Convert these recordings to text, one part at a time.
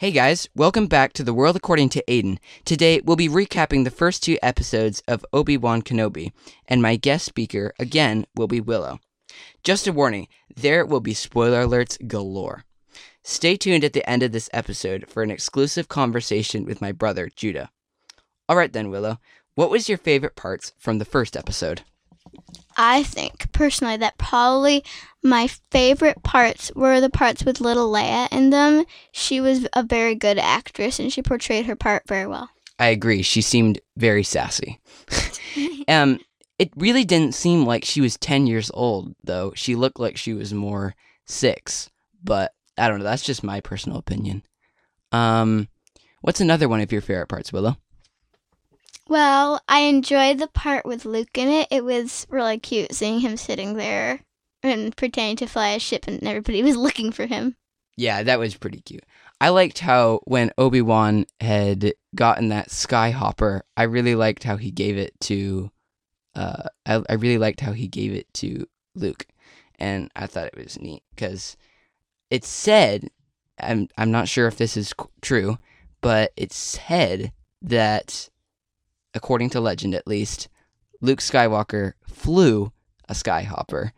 Hey guys, welcome back to The World According to Aiden. Today we'll be recapping the first two episodes of Obi Wan Kenobi, and my guest speaker, again, will be Willow. Just a warning there will be spoiler alerts galore. Stay tuned at the end of this episode for an exclusive conversation with my brother, Judah. Alright then, Willow, what was your favorite parts from the first episode? I think personally that probably my favorite parts were the parts with little Leia in them. She was a very good actress and she portrayed her part very well. I agree. She seemed very sassy. um, it really didn't seem like she was 10 years old, though. She looked like she was more six. But I don't know. That's just my personal opinion. Um, what's another one of your favorite parts, Willow? Well, I enjoyed the part with Luke in it. It was really cute seeing him sitting there and pretending to fly a ship, and everybody was looking for him. Yeah, that was pretty cute. I liked how when Obi Wan had gotten that skyhopper, I really liked how he gave it to. Uh, I, I really liked how he gave it to Luke, and I thought it was neat because it said, I'm I'm not sure if this is true, but it said that according to legend at least, Luke Skywalker flew a skyhopper.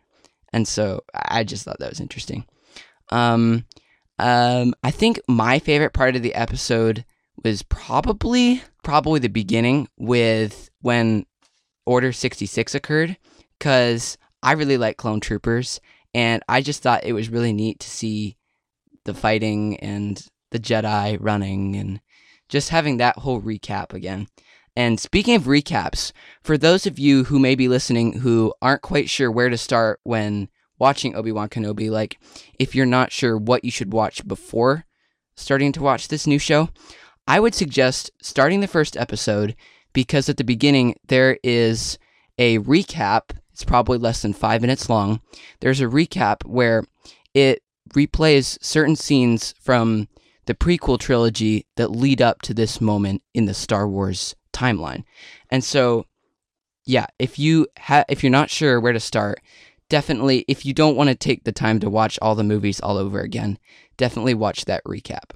And so I just thought that was interesting. Um, um, I think my favorite part of the episode was probably probably the beginning with when Order 66 occurred cuz I really like clone troopers and I just thought it was really neat to see the fighting and the Jedi running and just having that whole recap again. And speaking of recaps, for those of you who may be listening who aren't quite sure where to start when watching Obi Wan Kenobi, like if you're not sure what you should watch before starting to watch this new show, I would suggest starting the first episode because at the beginning there is a recap. It's probably less than five minutes long. There's a recap where it replays certain scenes from the prequel trilogy that lead up to this moment in the Star Wars timeline. And so, yeah, if you ha- if you're not sure where to start, definitely if you don't want to take the time to watch all the movies all over again, definitely watch that recap.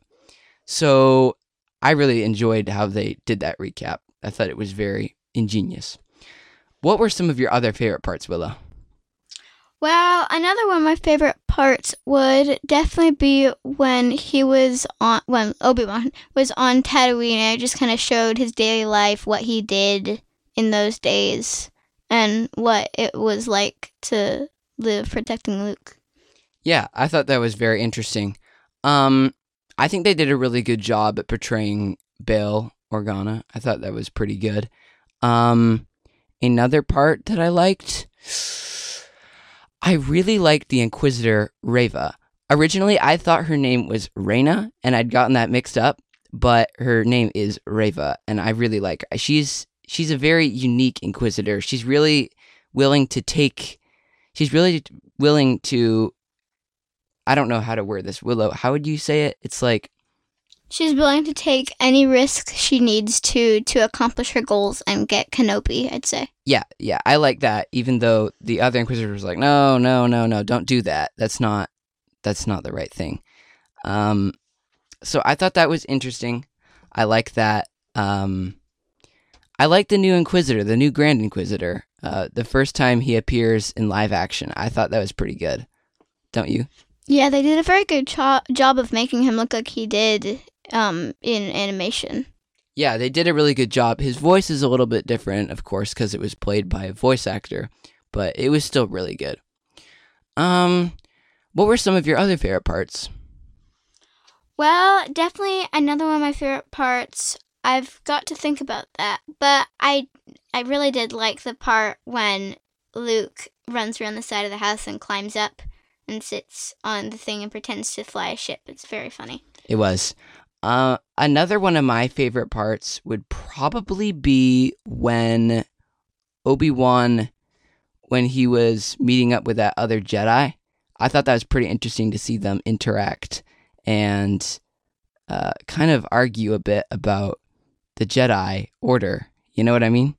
So, I really enjoyed how they did that recap. I thought it was very ingenious. What were some of your other favorite parts, Willow? Well, another one of my favorite parts would definitely be when he was on when Obi Wan was on Tatooine. And it just kind of showed his daily life, what he did in those days, and what it was like to live protecting Luke. Yeah, I thought that was very interesting. Um, I think they did a really good job at portraying Bail Organa. I thought that was pretty good. Um, another part that I liked I really liked the Inquisitor Reva. Originally, I thought her name was Reyna, and I'd gotten that mixed up, but her name is Reva, and I really like her. She's she's a very unique Inquisitor. She's really willing to take. She's really willing to. I don't know how to word this, Willow. How would you say it? It's like She's willing to take any risk she needs to to accomplish her goals and get Kenobi, I'd say. Yeah, yeah, I like that. Even though the other Inquisitor was like, no, no, no, no, don't do that. That's not that's not the right thing. Um, so I thought that was interesting. I like that. Um, I like the new Inquisitor, the new Grand Inquisitor. Uh, the first time he appears in live action, I thought that was pretty good. Don't you? Yeah, they did a very good cho- job of making him look like he did um, in animation. Yeah, they did a really good job. His voice is a little bit different, of course, because it was played by a voice actor, but it was still really good. Um, what were some of your other favorite parts? Well, definitely another one of my favorite parts. I've got to think about that, but I I really did like the part when Luke runs around the side of the house and climbs up and sits on the thing and pretends to fly a ship. It's very funny. It was. Uh, another one of my favorite parts would probably be when Obi Wan, when he was meeting up with that other Jedi. I thought that was pretty interesting to see them interact and uh, kind of argue a bit about the Jedi Order. You know what I mean?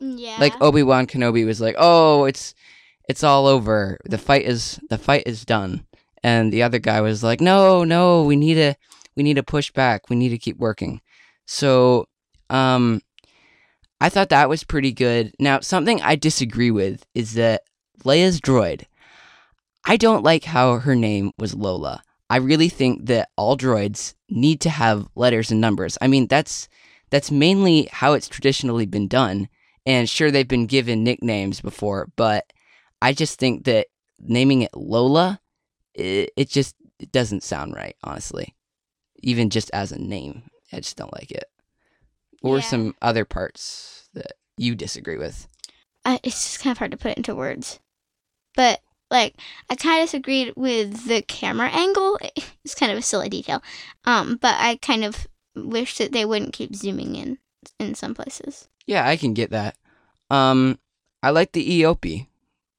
Yeah. Like Obi Wan Kenobi was like, "Oh, it's it's all over. The fight is the fight is done." And the other guy was like, "No, no, we need to we need to push back. We need to keep working. So, um, I thought that was pretty good. Now, something I disagree with is that Leia's droid. I don't like how her name was Lola. I really think that all droids need to have letters and numbers. I mean, that's that's mainly how it's traditionally been done. And sure, they've been given nicknames before, but I just think that naming it Lola, it, it just it doesn't sound right, honestly. Even just as a name, I just don't like it. Or Yeah. some other parts that you disagree with. I, it's just kind of hard to put it into words. But like, I kind of disagreed with the camera angle. It's kind of a silly detail. Um, but I kind of wish that they wouldn't keep zooming in in some places. Yeah, I can get that. Um, I like the EOP.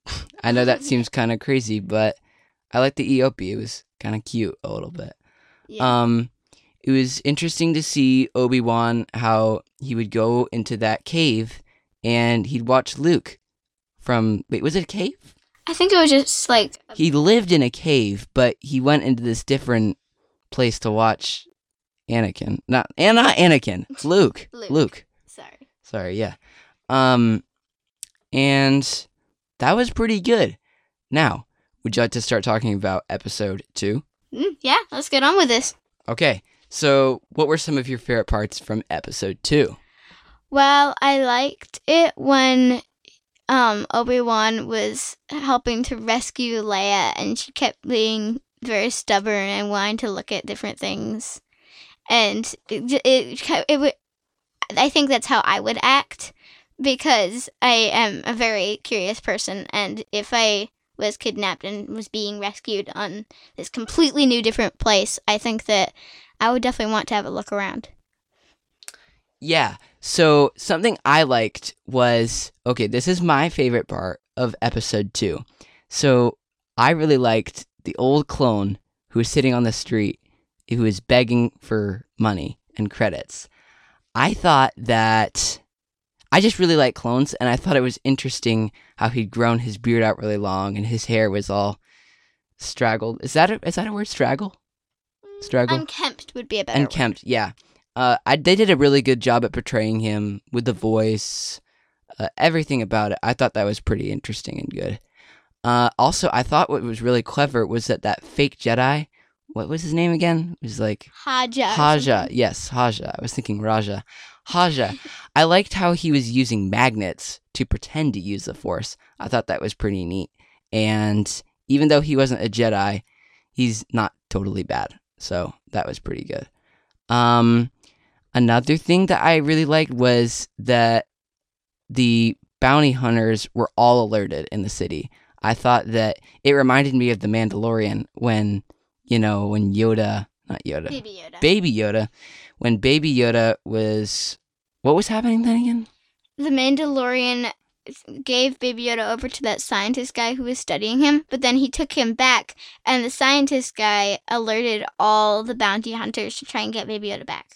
I know that seems kind of crazy, but I like the EOP. It was kind of cute a little bit. Um, it was interesting to see Obi Wan how he would go into that cave and he'd watch Luke from. Wait, was it a cave? I think it was just like He lived in a cave, but he went into this different place to watch Anakin. Not and not Anakin. Luke. Luke. Luke. sorry. Sorry, yeah. Um, and that was pretty good. Now, would you like to start talking about episode two? Mm, yeah, let's get on with this. Okay, so what were some of your favorite parts from episode two? Well, I liked it when um Obi Wan was helping to rescue Leia, and she kept being very stubborn and wanting to look at different things, and it it it would. I think that's how I would act because I am a very curious person, and if I was kidnapped and was being rescued on this completely new different place, I think that I would definitely want to have a look around. Yeah, so something I liked was okay, this is my favorite part of episode two. So I really liked the old clone who was sitting on the street who was begging for money and credits. I thought that I just really like clones, and I thought it was interesting how he'd grown his beard out really long and his hair was all straggled. Is that a, is that a word? Straggle? Straggle? Unkempt would be a better and word. Yeah. Uh, I, they did a really good job at portraying him with the voice, uh, everything about it. I thought that was pretty interesting and good. Uh, also, I thought what was really clever was that that fake Jedi, what was his name again? It was like Haja. Haja. Yes, Haja. I was thinking Raja. Haja. I liked how he was using magnets to pretend to use the Force. I thought that was pretty neat. And even though he wasn't a Jedi, he's not totally bad. So that was pretty good. Um, another thing that I really liked was that the bounty hunters were all alerted in the city. I thought that it reminded me of the Mandalorian when, you know, when Yoda, not Yoda, Baby Yoda. Baby Yoda, when Baby Yoda was, what was happening then again? the Mandalorian gave Baby Yoda over to that scientist guy who was studying him, but then he took him back, and the scientist guy alerted all the bounty hunters to try and get Baby Yoda back.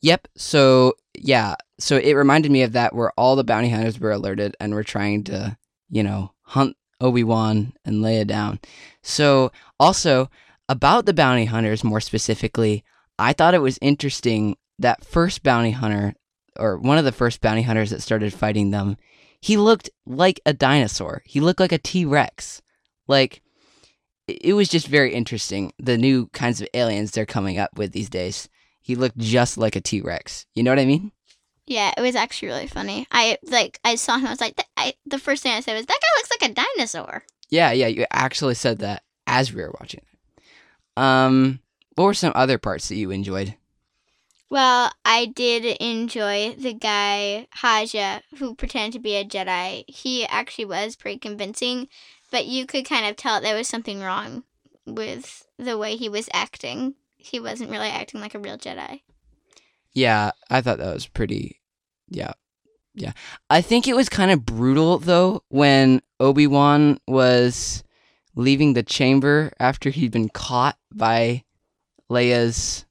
Yep. So yeah. So it reminded me of that where all the bounty hunters were alerted and were trying to, you know, hunt Obi Wan and Leia down. So also about the bounty hunters more specifically, I thought it was interesting that first bounty hunter or one of the first bounty hunters that started fighting them, he looked like a dinosaur. He looked like a T Rex. Like it was just very interesting. The new kinds of aliens they're coming up with these days. He looked just like a T Rex. You know what I mean? Yeah, it was actually really funny. I like I saw him. I was like, "That- I, the first thing I said was, "That guy looks like a dinosaur." Yeah, yeah. You actually said that as we were watching it. Um, what were some other parts that you enjoyed? Well, I did enjoy the guy Haja who pretended to be a Jedi. He actually was pretty convincing, but you could kind of tell there was something wrong with the way he was acting. He wasn't really acting like a real Jedi. Yeah, I thought that was pretty. Yeah, yeah. I think it was kind of brutal though when Obi Wan was leaving the chamber after he'd been caught by Leia's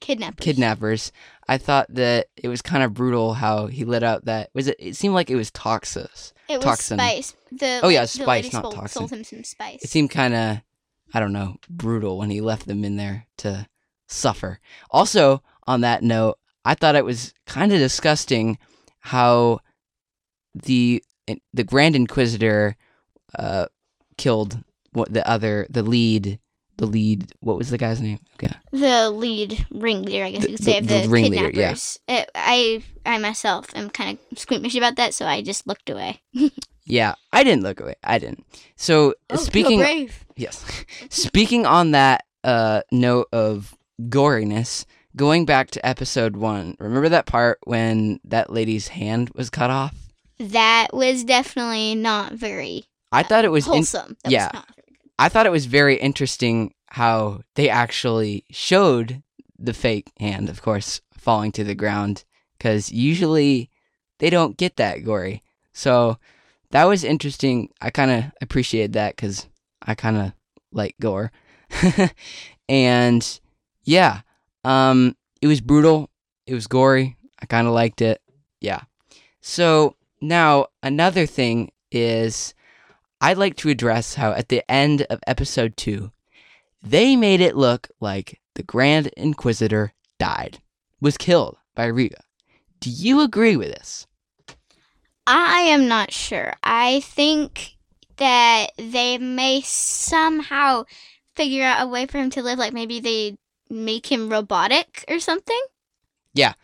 Kidnappers. kidnappers. I thought that it was kind of brutal how he let out that was it. It seemed like it was toxus. It was Toxin. spice. The Oh, yeah, the spice, not sold, toxin. sold him some spice. It seemed kind of, I don't know, brutal when he left them in there to suffer. Also, on that note, I thought it was kind of disgusting how the the Grand Inquisitor uh, killed what the other the lead the lead what was the guy's name? Okay. The lead ringleader, I guess The- you could say, the- of the the, ringleader, yeah. kidnappers. It, I, I myself am kind of squeamish about that, so I just looked away. Yeah, I didn't look away. I didn't. So Oh, speaking brave. Yes. Speaking on that uh, note of goriness, going back to episode one, remember that part when that lady's hand was cut off? That was definitely not very I thought it was. In- wholesome. Was yeah. I thought it was very interesting how they actually showed the fake hand, of course, falling to the ground, because usually they don't get that gory. So that was interesting. I kind of appreciated that because I kind of like gore. and yeah, um, it was brutal. It was gory. I kind of liked it. Yeah. So now another thing is I'd like to address how at the end of episode two, they made it look like the Grand Inquisitor died, was killed by Reva. Do you agree with this? I am not sure. I think that they may somehow figure out a way for him to live. Like maybe they make him robotic or something. Yeah.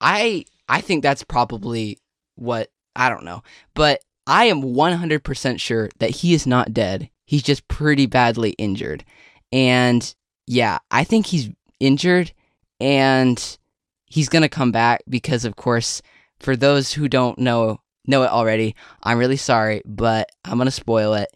I I think that's probably what I don't know, but I am 100% sure that he is not dead. He's just pretty badly injured. And yeah, I think he's injured and he's going to come back because of course for those who don't know know it already, I'm really sorry, but I'm going to spoil it.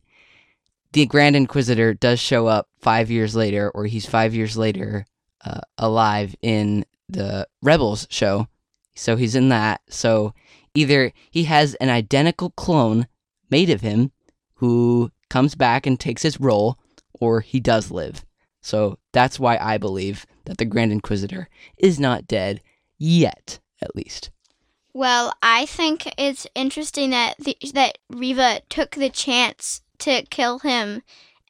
The Grand Inquisitor does show up 5 years later or he's 5 years later uh, alive in the Rebels show. So he's in that. So either he has an identical clone made of him who comes back and takes his role, or he does live. So that's why I believe that the Grand Inquisitor is not dead yet, at least. Well, I think it's interesting that the, that Reva took the chance to kill him,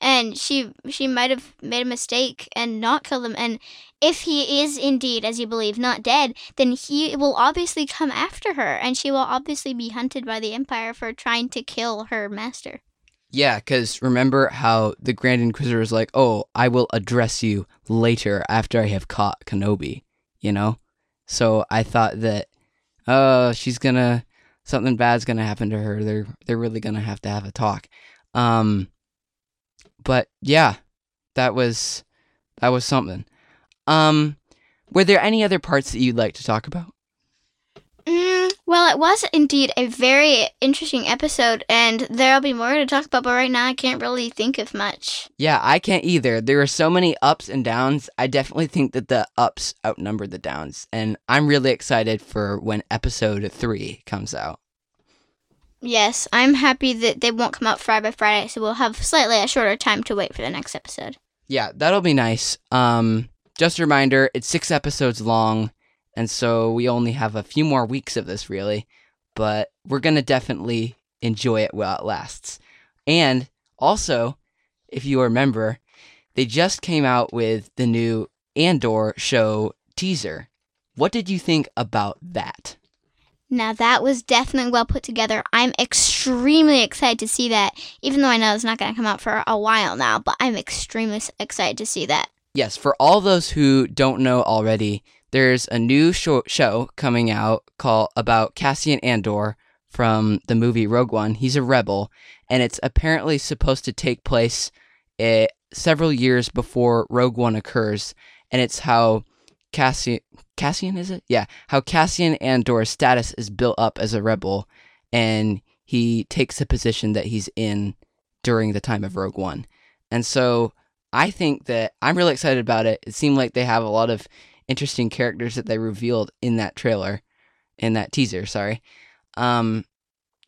and she she might have made a mistake and not killed him. And if he is indeed, as you believe, not dead, then he will obviously come after her, and she will obviously be hunted by the Empire for trying to kill her master. Yeah, because remember how the Grand Inquisitor was like, oh, I will address you later after I have caught Kenobi, you know? So I thought that, oh, she's gonna, something bad's gonna happen to her. They're, they're really gonna have to have a talk. Um, but yeah, that was, that was something. Um, were there any other parts that you'd like to talk about? Mm, well, it was indeed a very interesting episode, and there'll be more to talk about. But right now, I can't really think of much. Yeah, I can't either. There were so many ups and downs. I definitely think that the ups outnumber the downs. And I'm really excited for when episode three comes out. Yes, I'm happy that they won't come out Friday by Friday, so we'll have slightly a shorter time to wait for the next episode. Yeah, that'll be nice. Um, just a reminder, it's six episodes long, and so we only have a few more weeks of this, really. But we're gonna definitely enjoy it while it lasts. And also, if you remember, they just came out with the new Andor show teaser. What did you think about that? Now, that was definitely well put together. I'm extremely excited to see that, even though I know it's not going to come out for a while now, but I'm extremely excited to see that. Yes, for all those who don't know already, there's a new show, show coming out called about Cassian Andor from the movie Rogue One. He's a rebel, and it's apparently supposed to take place eh, several years before Rogue One occurs, and it's how Cassian Cassian is it? Yeah, how Cassian Andor's status is built up as a rebel, and he takes the position that he's in during the time of Rogue One, and so I think that I'm really excited about it. It seemed like they have a lot of interesting characters that they revealed in that trailer, in that teaser. Sorry, um,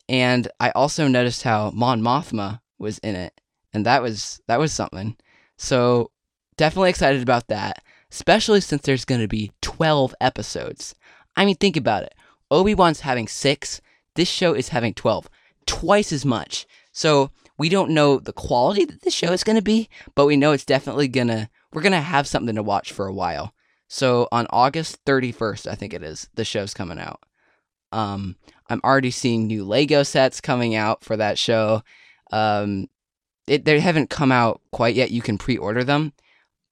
and I also noticed how Mon Mothma was in it, and that was that was something. So definitely excited about that, especially since there's going to be 12 episodes. I mean, think about it. Obi Wan's having six. This show is having 12, twice as much. So we don't know the quality that this show is going to be, but we know it's definitely gonna. We're gonna have something to watch for a while. So on August 31st, I think it is, the show's coming out. Um, I'm already seeing new Lego sets coming out for that show. Um, it, they haven't come out quite yet. You can pre-order them,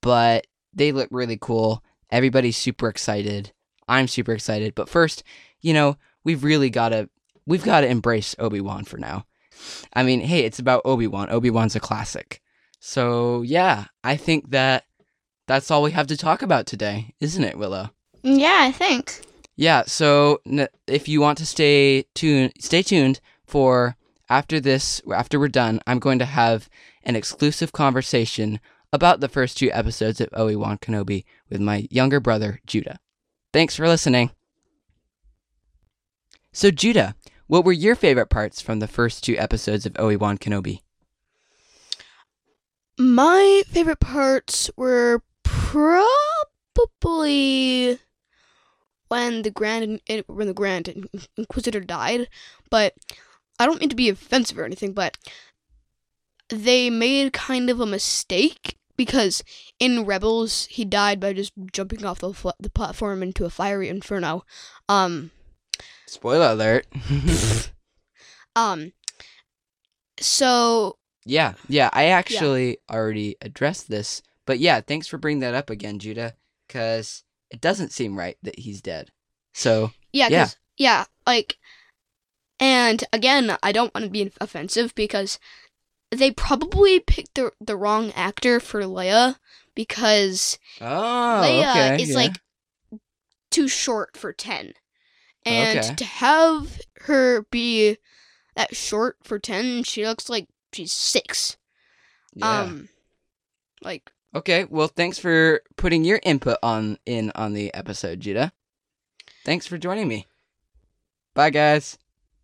but they look really cool. Everybody's super excited. I'm super excited. But first, you know, we've really got to we've got to embrace Obi-Wan for now. I mean, hey, it's about Obi-Wan. Obi-Wan's a classic. So, yeah, I think that that's all we have to talk about today, isn't it, Willow? Yeah, I think. Yeah, so n- if you want to stay tuned, stay tuned for after this, after we're done, I'm going to have an exclusive conversation about the first two episodes of Obi-Wan Kenobi with my younger brother, Judah. Thanks for listening. So, Judah, what were your favorite parts from the first two episodes of Obi-Wan Kenobi? My favorite parts were probably when the Grand when the Grand Inquisitor died, but I don't mean to be offensive or anything, but they made kind of a mistake because in Rebels he died by just jumping off the fl- the platform into a fiery inferno. Um, Spoiler alert. um, so yeah, yeah, I actually already addressed this, but yeah, thanks for bringing that up again, Judah, because it doesn't seem right that he's dead. So, Yeah, Yeah. yeah, like, and again, I don't want to be offensive because they probably picked the the wrong actor for Leia because oh, Leia okay, is yeah. like too short for ten, and Okay. to have her be that short for ten, she looks like she's six. yeah. Um, like Okay, well, thanks for putting your input on in on the episode, Judah. Thanks for joining me. Bye, guys.